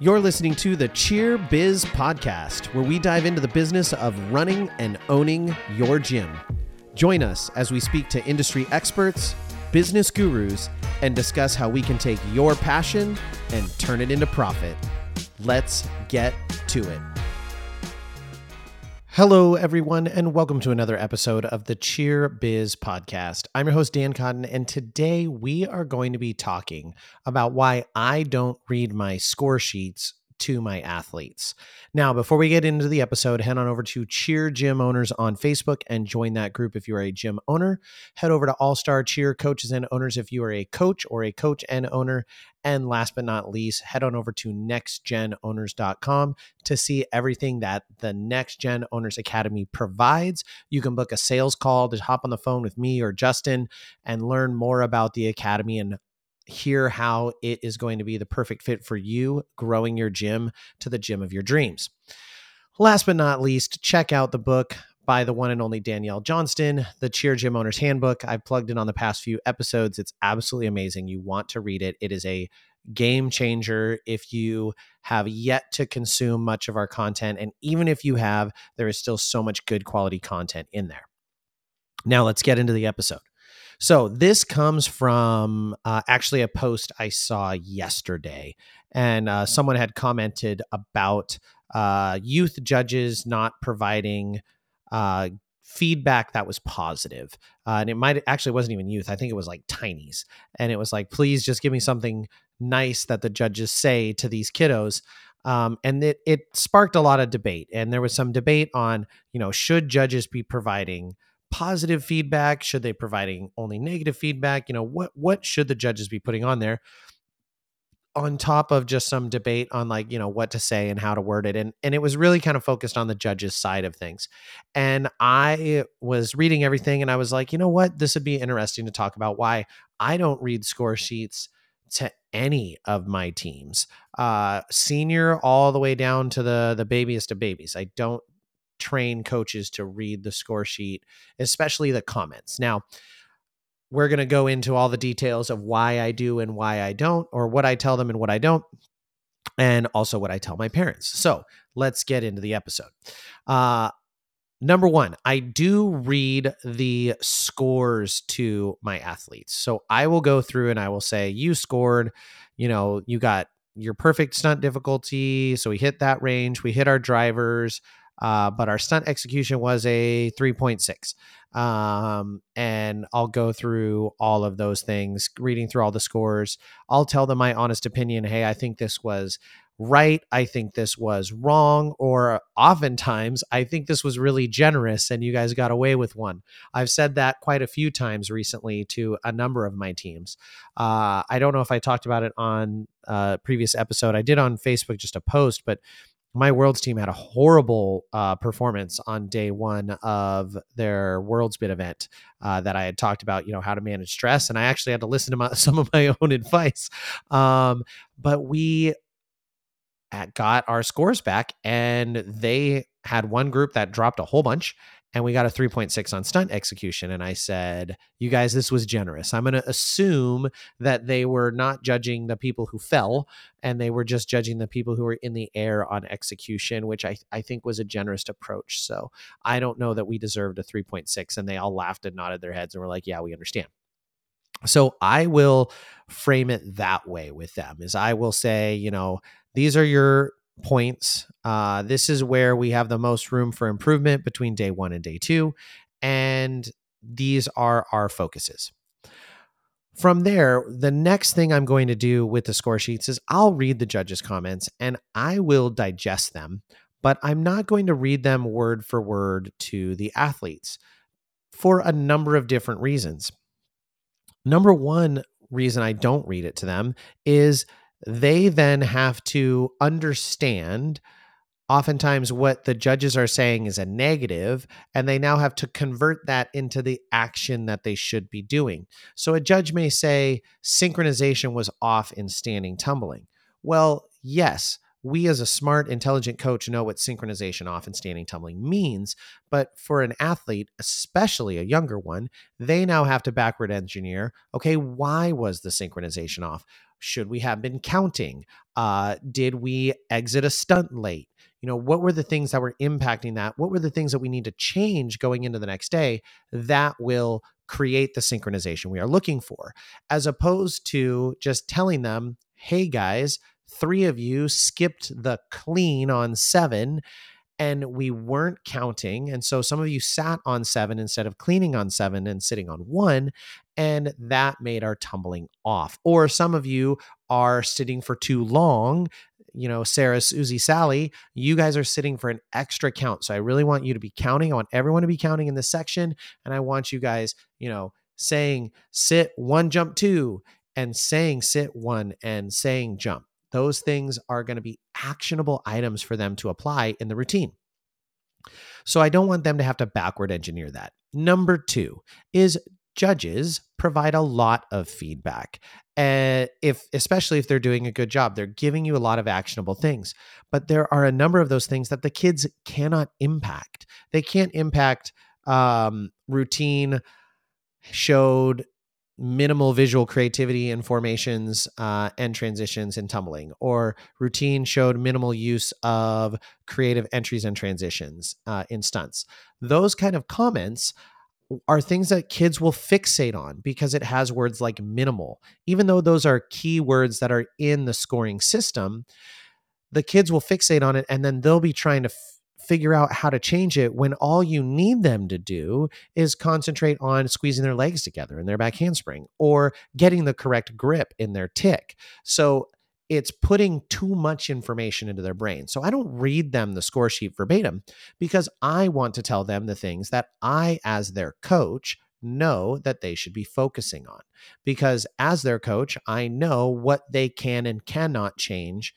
You're listening to the Cheer Biz Podcast, where we dive into the business of running and owning your gym. Join us as we speak to industry experts, business gurus, and discuss how we can take your passion and turn it into profit. Let's get to it. Hello, everyone, and welcome to another episode of the Cheer Biz Podcast. I'm your host, Dan Cotton, and today we are going to be talking about why I don't read my score sheets to my athletes. Now, before we get into the episode, head on over to Cheer Gym Owners on Facebook and join that group if you are a gym owner. Head over to All Star Cheer Coaches and Owners if you are a coach or a coach and owner. And last but not least, head on over to nextgenowners.com to see everything that the Next Gen Owners Academy provides. You can book a sales call to hop on the phone with me or Justin and learn more about the academy and hear how it is going to be the perfect fit for you growing your gym to the gym of your dreams. Last but not least, check out the book by the one and only Danielle Johnston, the Cheer Gym Owner's Handbook. I've plugged in on the past few episodes. It's absolutely amazing. You want to read it. It is a game changer if you have yet to consume much of our content. And even if you have, there is still so much good quality content in there. Now, let's get into the episode. So this comes from uh, actually a post I saw yesterday, and uh, someone had commented about uh, youth judges not providing uh, feedback that was positive. Uh, and it might actually wasn't even youth. I think it was like tinies, and it was like, please just give me something nice that the judges say to these kiddos. Um, and it it sparked a lot of debate, and there was some debate on you know should judges be providing positive feedback? Should they providing only negative feedback? You know, what what should the judges be putting on there? On top of just some debate on like, you know, what to say and how to word it. And and it was really kind of focused on the judges side of things. And I was reading everything and I was like, you know what? This would be interesting to talk about why I don't read score sheets to any of my teams uh senior all the way down to the the babiest of babies i don't train coaches to read the score sheet, especially the comments. Now, we're going to go into all the details of why I do and why I don't, or what I tell them and what I don't, and also what I tell my parents. So let's get into the episode. Uh, number one, I do read the scores to my athletes. So I will go through and I will say, you scored, you know, you got your perfect stunt difficulty. So we hit that range. We hit our drivers. Uh, but our stunt execution was a 3.6. Um, and I'll go through all of those things, reading through all the scores. I'll tell them my honest opinion. Hey, I think this was right. I think this was wrong. Or oftentimes, I think this was really generous and you guys got away with one. I've said that quite a few times recently to a number of my teams. Uh, I don't know if I talked about it on a uh, previous episode. I did on Facebook just a post, but my worlds team had a horrible uh, performance on day one of their worlds bid event uh, that i had talked about you know how to manage stress and i actually had to listen to my, some of my own advice. Um, but we got our scores back and they had one group that dropped a whole bunch and we got a 3.6 on stunt execution and i said you guys this was generous. I'm going to assume that they were not judging the people who fell and they were just judging the people who were in the air on execution which i, I think was a generous approach. So i don't know that we deserved a 3.6 and they all laughed and nodded their heads and were like yeah we understand. So i will frame it that way with them is i will say you know these are your points. Uh, this is where we have the most room for improvement between day one and day two. And these are our focuses. From there, the next thing I'm going to do with the score sheets is I'll read the judges' comments and I will digest them, but I'm not going to read them word for word to the athletes for a number of different reasons. Number one reason I don't read it to them is they then have to understand oftentimes what the judges are saying is a negative and they now have to convert that into the action that they should be doing. So a judge may say synchronization was off in standing tumbling. Well yes we as a smart, intelligent coach know what synchronization off and standing tumbling means. But for an athlete, especially a younger one, they now have to backward engineer okay, why was the synchronization off? Should we have been counting? Uh, did we exit a stunt late? You know, what were the things that were impacting that? What were the things that we need to change going into the next day that will create the synchronization we are looking for, as opposed to just telling them, hey guys, three of you skipped the clean on seven and we weren't counting. And so some of you sat on seven instead of cleaning on seven and sitting on one. And that made our tumbling off. Or some of you are sitting for too long. You know, Sarah, Susie, Sally, you guys are sitting for an extra count. So I really want you to be counting. I want everyone to be counting in this section. And I want you guys, you know, saying sit one, jump two, and saying sit one and saying jump those things are going to be actionable items for them to apply in the routine. So I don't want them to have to backward engineer that. Number two is judges provide a lot of feedback. Uh, if especially if they're doing a good job, they're giving you a lot of actionable things. But there are a number of those things that the kids cannot impact. They can't impact um, routine showed minimal visual creativity in formations uh, and transitions in tumbling, or routine showed minimal use of creative entries and transitions uh, in stunts. Those kind of comments are things that kids will fixate on because it has words like minimal. Even though those are key words that are in the scoring system, the kids will fixate on it and then they'll be trying to figure out how to change it when all you need them to do is concentrate on squeezing their legs together in their back handspring or getting the correct grip in their tick. So it's putting too much information into their brain. So I don't read them the score sheet verbatim because I want to tell them the things that I, as their coach, know that they should be focusing on. Because as their coach, I know what they can and cannot change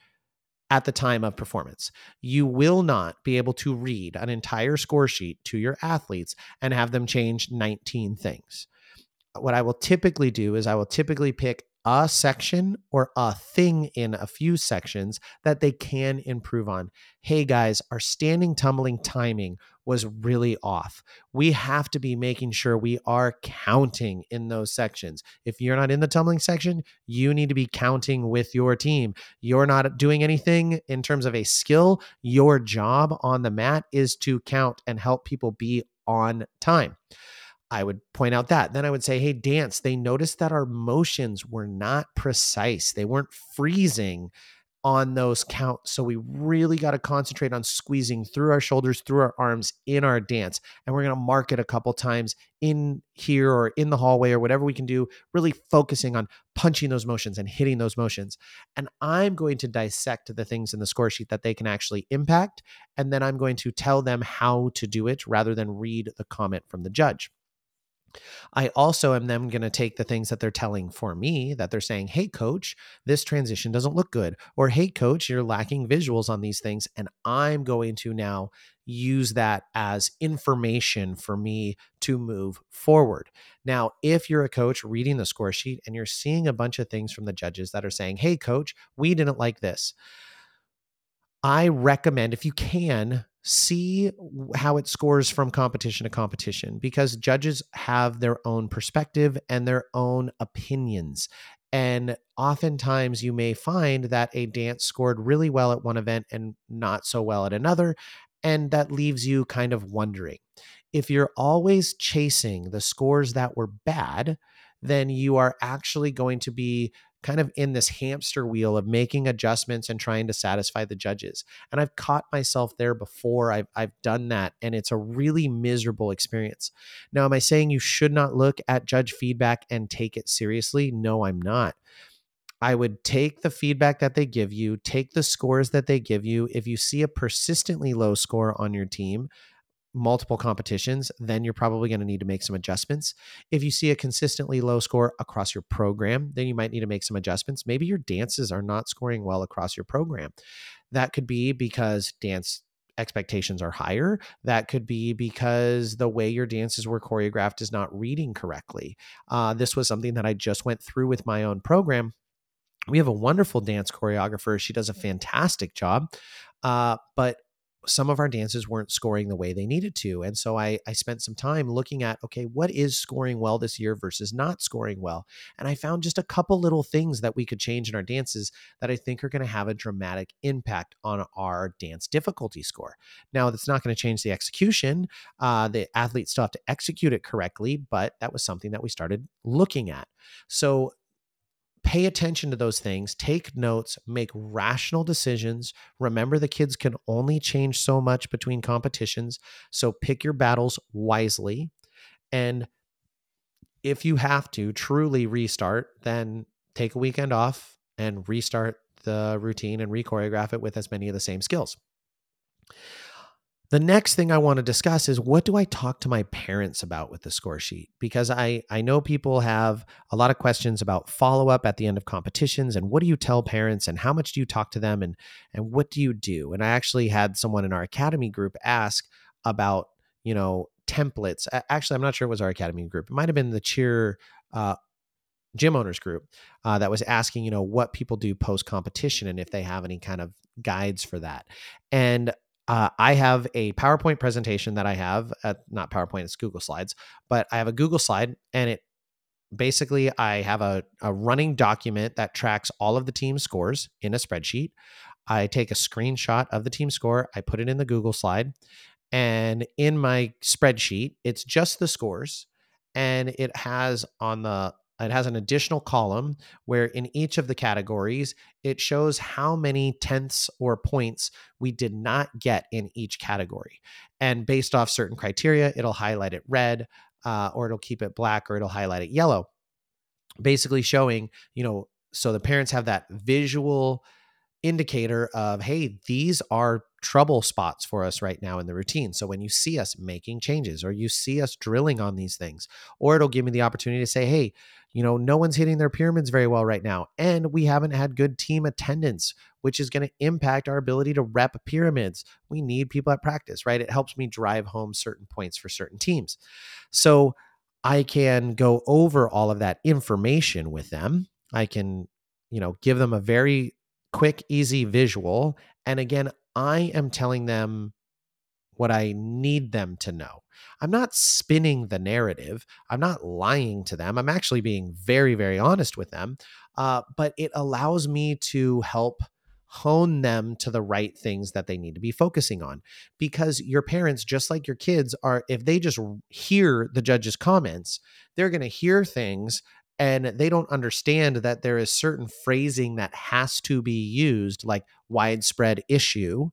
at the time of performance. You will not be able to read an entire score sheet to your athletes and have them change 19 things. What I will typically do is I will typically pick a section or a thing in a few sections that they can improve on. Hey guys, our standing tumbling timing was really off. We have to be making sure we are counting in those sections. If you're not in the tumbling section, you need to be counting with your team. You're not doing anything in terms of a skill. Your job on the mat is to count and help people be on time. I would point out that. Then I would say, hey, dance, they noticed that our motions were not precise. They weren't freezing on those counts. So we really got to concentrate on squeezing through our shoulders, through our arms in our dance. And we're going to mark it a couple times in here or in the hallway or whatever we can do, really focusing on punching those motions and hitting those motions. And I'm going to dissect the things in the score sheet that they can actually impact. And then I'm going to tell them how to do it rather than read the comment from the judge. I also am then going to take the things that they're telling for me that they're saying, hey, coach, this transition doesn't look good. Or, hey, coach, you're lacking visuals on these things. And I'm going to now use that as information for me to move forward. Now, if you're a coach reading the score sheet and you're seeing a bunch of things from the judges that are saying, hey, coach, we didn't like this. I recommend, if you can, see how it scores from competition to competition because judges have their own perspective and their own opinions. And oftentimes you may find that a dance scored really well at one event and not so well at another. And that leaves you kind of wondering. If you're always chasing the scores that were bad, then you are actually going to be kind of in this hamster wheel of making adjustments and trying to satisfy the judges. And I've caught myself there before. I've, I've done that, and it's a really miserable experience. Now, am I saying you should not look at judge feedback and take it seriously? No, I'm not. I would take the feedback that they give you, take the scores that they give you. If you see a persistently low score on your team, multiple competitions, then you're probably going to need to make some adjustments. If you see a consistently low score across your program, then you might need to make some adjustments. Maybe your dances are not scoring well across your program. That could be because dance expectations are higher. That could be because the way your dances were choreographed is not reading correctly. Uh, this was something that I just went through with my own program we have a wonderful dance choreographer. She does a fantastic job. Uh, but some of our dances weren't scoring the way they needed to. And so I, I spent some time looking at, okay, what is scoring well this year versus not scoring well? And I found just a couple little things that we could change in our dances that I think are going to have a dramatic impact on our dance difficulty score. Now, that's not going to change the execution. Uh, the athletes still have to execute it correctly, but that was something that we started looking at. So pay attention to those things, take notes, make rational decisions. Remember, the kids can only change so much between competitions. So pick your battles wisely. And if you have to truly restart, then take a weekend off and restart the routine and re-choreograph it with as many of the same skills. The next thing I want to discuss is what do I talk to my parents about with the score sheet? Because I, I know people have a lot of questions about follow up at the end of competitions and what do you tell parents and how much do you talk to them and, and what do you do? And I actually had someone in our academy group ask about, you know, templates. Actually, I'm not sure it was our academy group. It might have been the cheer uh, gym owners group uh, that was asking, you know, what people do post competition and if they have any kind of guides for that. And uh, I have a PowerPoint presentation that I have, at, not PowerPoint, it's Google Slides, but I have a Google slide and it basically I have a, a running document that tracks all of the team scores in a spreadsheet. I take a screenshot of the team score, I put it in the Google slide, and in my spreadsheet, it's just the scores and it has on the it has an additional column where in each of the categories, it shows how many tenths or points we did not get in each category. And based off certain criteria, it'll highlight it red, uh, or it'll keep it black, or it'll highlight it yellow. Basically, showing, you know, so the parents have that visual indicator of, hey, these are trouble spots for us right now in the routine. So when you see us making changes or you see us drilling on these things, or it'll give me the opportunity to say, hey, you know, no one's hitting their pyramids very well right now. And we haven't had good team attendance, which is going to impact our ability to rep pyramids. We need people at practice, right? It helps me drive home certain points for certain teams. So I can go over all of that information with them. I can, you know, give them a very quick, easy visual. And again, I am telling them what I need them to know. I'm not spinning the narrative. I'm not lying to them. I'm actually being very, very honest with them. Uh, but it allows me to help hone them to the right things that they need to be focusing on. Because your parents, just like your kids, are, if they just hear the judge's comments, they're going to hear things and they don't understand that there is certain phrasing that has to be used, like widespread issue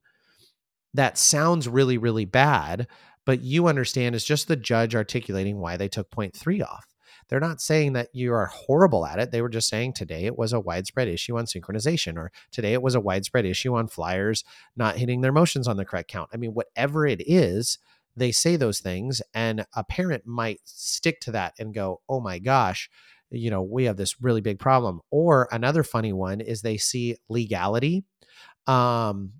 that sounds really, really bad, but you understand it's just the judge articulating why they took point three off. They're not saying that you are horrible at it. They were just saying today it was a widespread issue on synchronization, or today it was a widespread issue on flyers not hitting their motions on the correct count. I mean, whatever it is, they say those things, and a parent might stick to that and go, oh my gosh, you know, we have this really big problem. Or another funny one is they see legality. Um,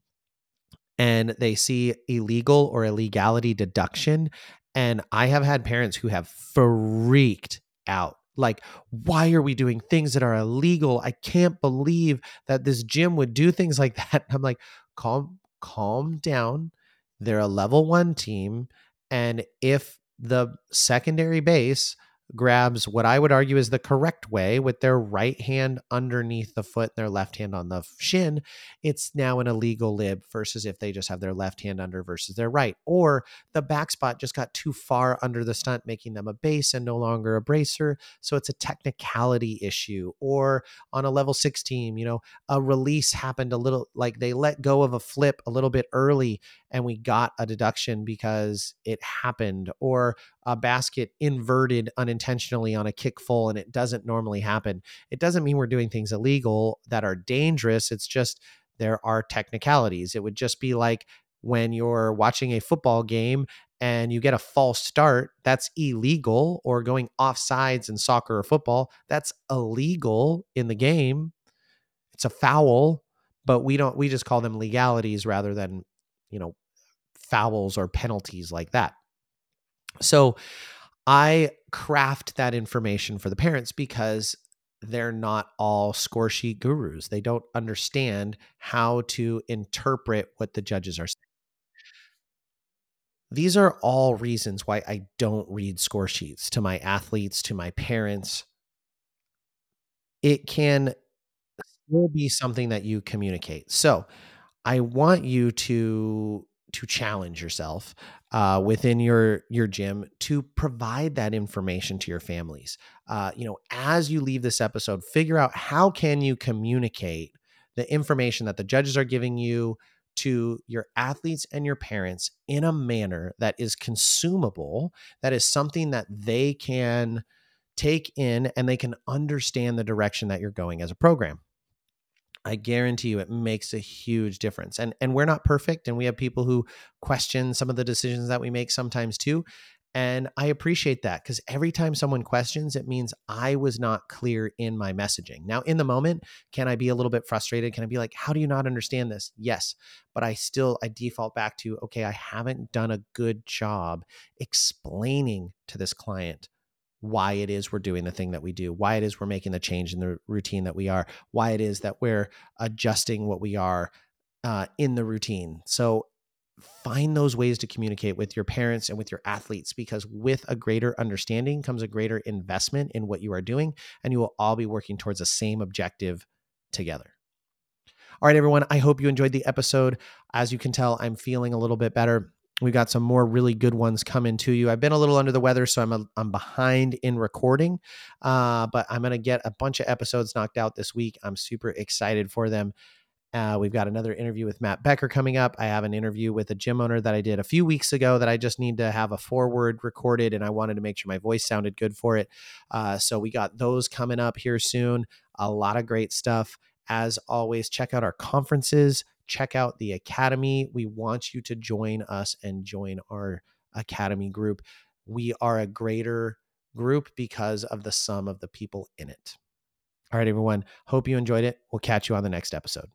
and they see illegal or illegality deduction. And I have had parents who have freaked out. Like, why are we doing things that are illegal? I can't believe that this gym would do things like that. I'm like, calm, calm down. They're a level one team. And if the secondary base grabs what I would argue is the correct way with their right hand underneath the foot, and their left hand on the shin, it's now an illegal lib versus if they just have their left hand under versus their right. Or the back spot just got too far under the stunt, making them a base and no longer a bracer. So it's a technicality issue. Or on a level six team, you know, a release happened a little like they let go of a flip a little bit early and we got a deduction because it happened. Or a basket inverted unintentionally on a kick full and it doesn't normally happen. It doesn't mean we're doing things illegal that are dangerous. It's just there are technicalities. It would just be like when you're watching a football game and you get a false start, that's illegal, or going off sides in soccer or football, that's illegal in the game. It's a foul, but we don't, we just call them legalities rather than, you know, fouls or penalties like that. So I craft that information for the parents because they're not all score sheet gurus. They don't understand how to interpret what the judges are saying. These are all reasons why I don't read score sheets to my athletes, to my parents. It can still be something that you communicate. So, I want you to to challenge yourself uh, within your your gym to provide that information to your families. Uh, you know, as you leave this episode, figure out how can you communicate the information that the judges are giving you to your athletes and your parents in a manner that is consumable, that is something that they can take in and they can understand the direction that you're going as a program. I guarantee you it makes a huge difference. And and we're not perfect and we have people who question some of the decisions that we make sometimes too. And I appreciate that because every time someone questions, it means I was not clear in my messaging. Now, in the moment, can I be a little bit frustrated? Can I be like, how do you not understand this? Yes. But I still, I default back to, okay, I haven't done a good job explaining to this client why it is we're doing the thing that we do, why it is we're making the change in the routine that we are, why it is that we're adjusting what we are uh, in the routine. So find those ways to communicate with your parents and with your athletes because with a greater understanding comes a greater investment in what you are doing, and you will all be working towards the same objective together. All right, everyone, I hope you enjoyed the episode. As you can tell, I'm feeling a little bit better. We've got some more really good ones coming to you. I've been a little under the weather, so I'm a, I'm behind in recording, uh, but I'm going to get a bunch of episodes knocked out this week. I'm super excited for them. Uh, we've got another interview with Matt Becker coming up. I have an interview with a gym owner that I did a few weeks ago that I just need to have a forward recorded, and I wanted to make sure my voice sounded good for it. Uh, so we got those coming up here soon. A lot of great stuff. As always, check out our conferences check out the Academy. We want you to join us and join our Academy group. We are a greater group because of the sum of the people in it. All right, everyone. Hope you enjoyed it. We'll catch you on the next episode.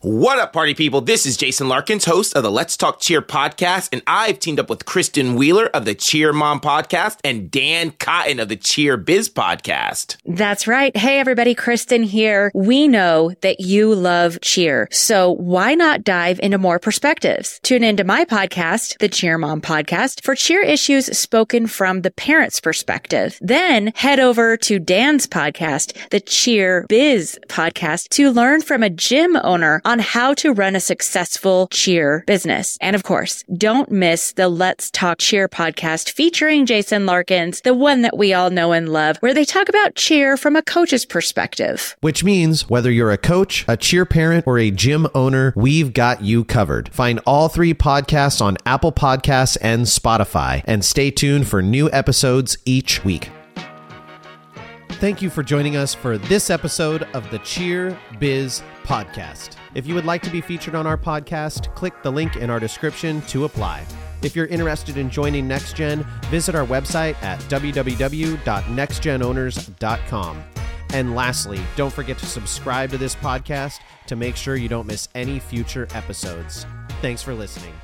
What up, party people? This is Jason Larkins, host of the Let's Talk Cheer podcast, and I've teamed up with Kristen Wheeler of the Cheer Mom podcast and Dan Cotton of the Cheer Biz podcast. That's right. Hey, everybody, Kristen here. We know that you love cheer, so why not dive into more perspectives? Tune into my podcast, the Cheer Mom podcast, for cheer issues spoken from the parent's perspective. Then head over to Dan's podcast, the Cheer Biz podcast, to learn from a gym owner on how to run a successful cheer business. And of course, don't miss the Let's Talk Cheer podcast featuring Jason Larkins, the one that we all know and love, where they talk about cheer from a coach's perspective. Which means whether you're a coach, a cheer parent, or a gym owner, we've got you covered. Find all three podcasts on Apple Podcasts and Spotify, and stay tuned for new episodes each week. Thank you for joining us for this episode of the Cheer Biz Podcast. If you would like to be featured on our podcast, click the link in our description to apply. If you're interested in joining NextGen, visit our website at www.nextgenowners.com. And lastly, don't forget to subscribe to this podcast to make sure you don't miss any future episodes. Thanks for listening.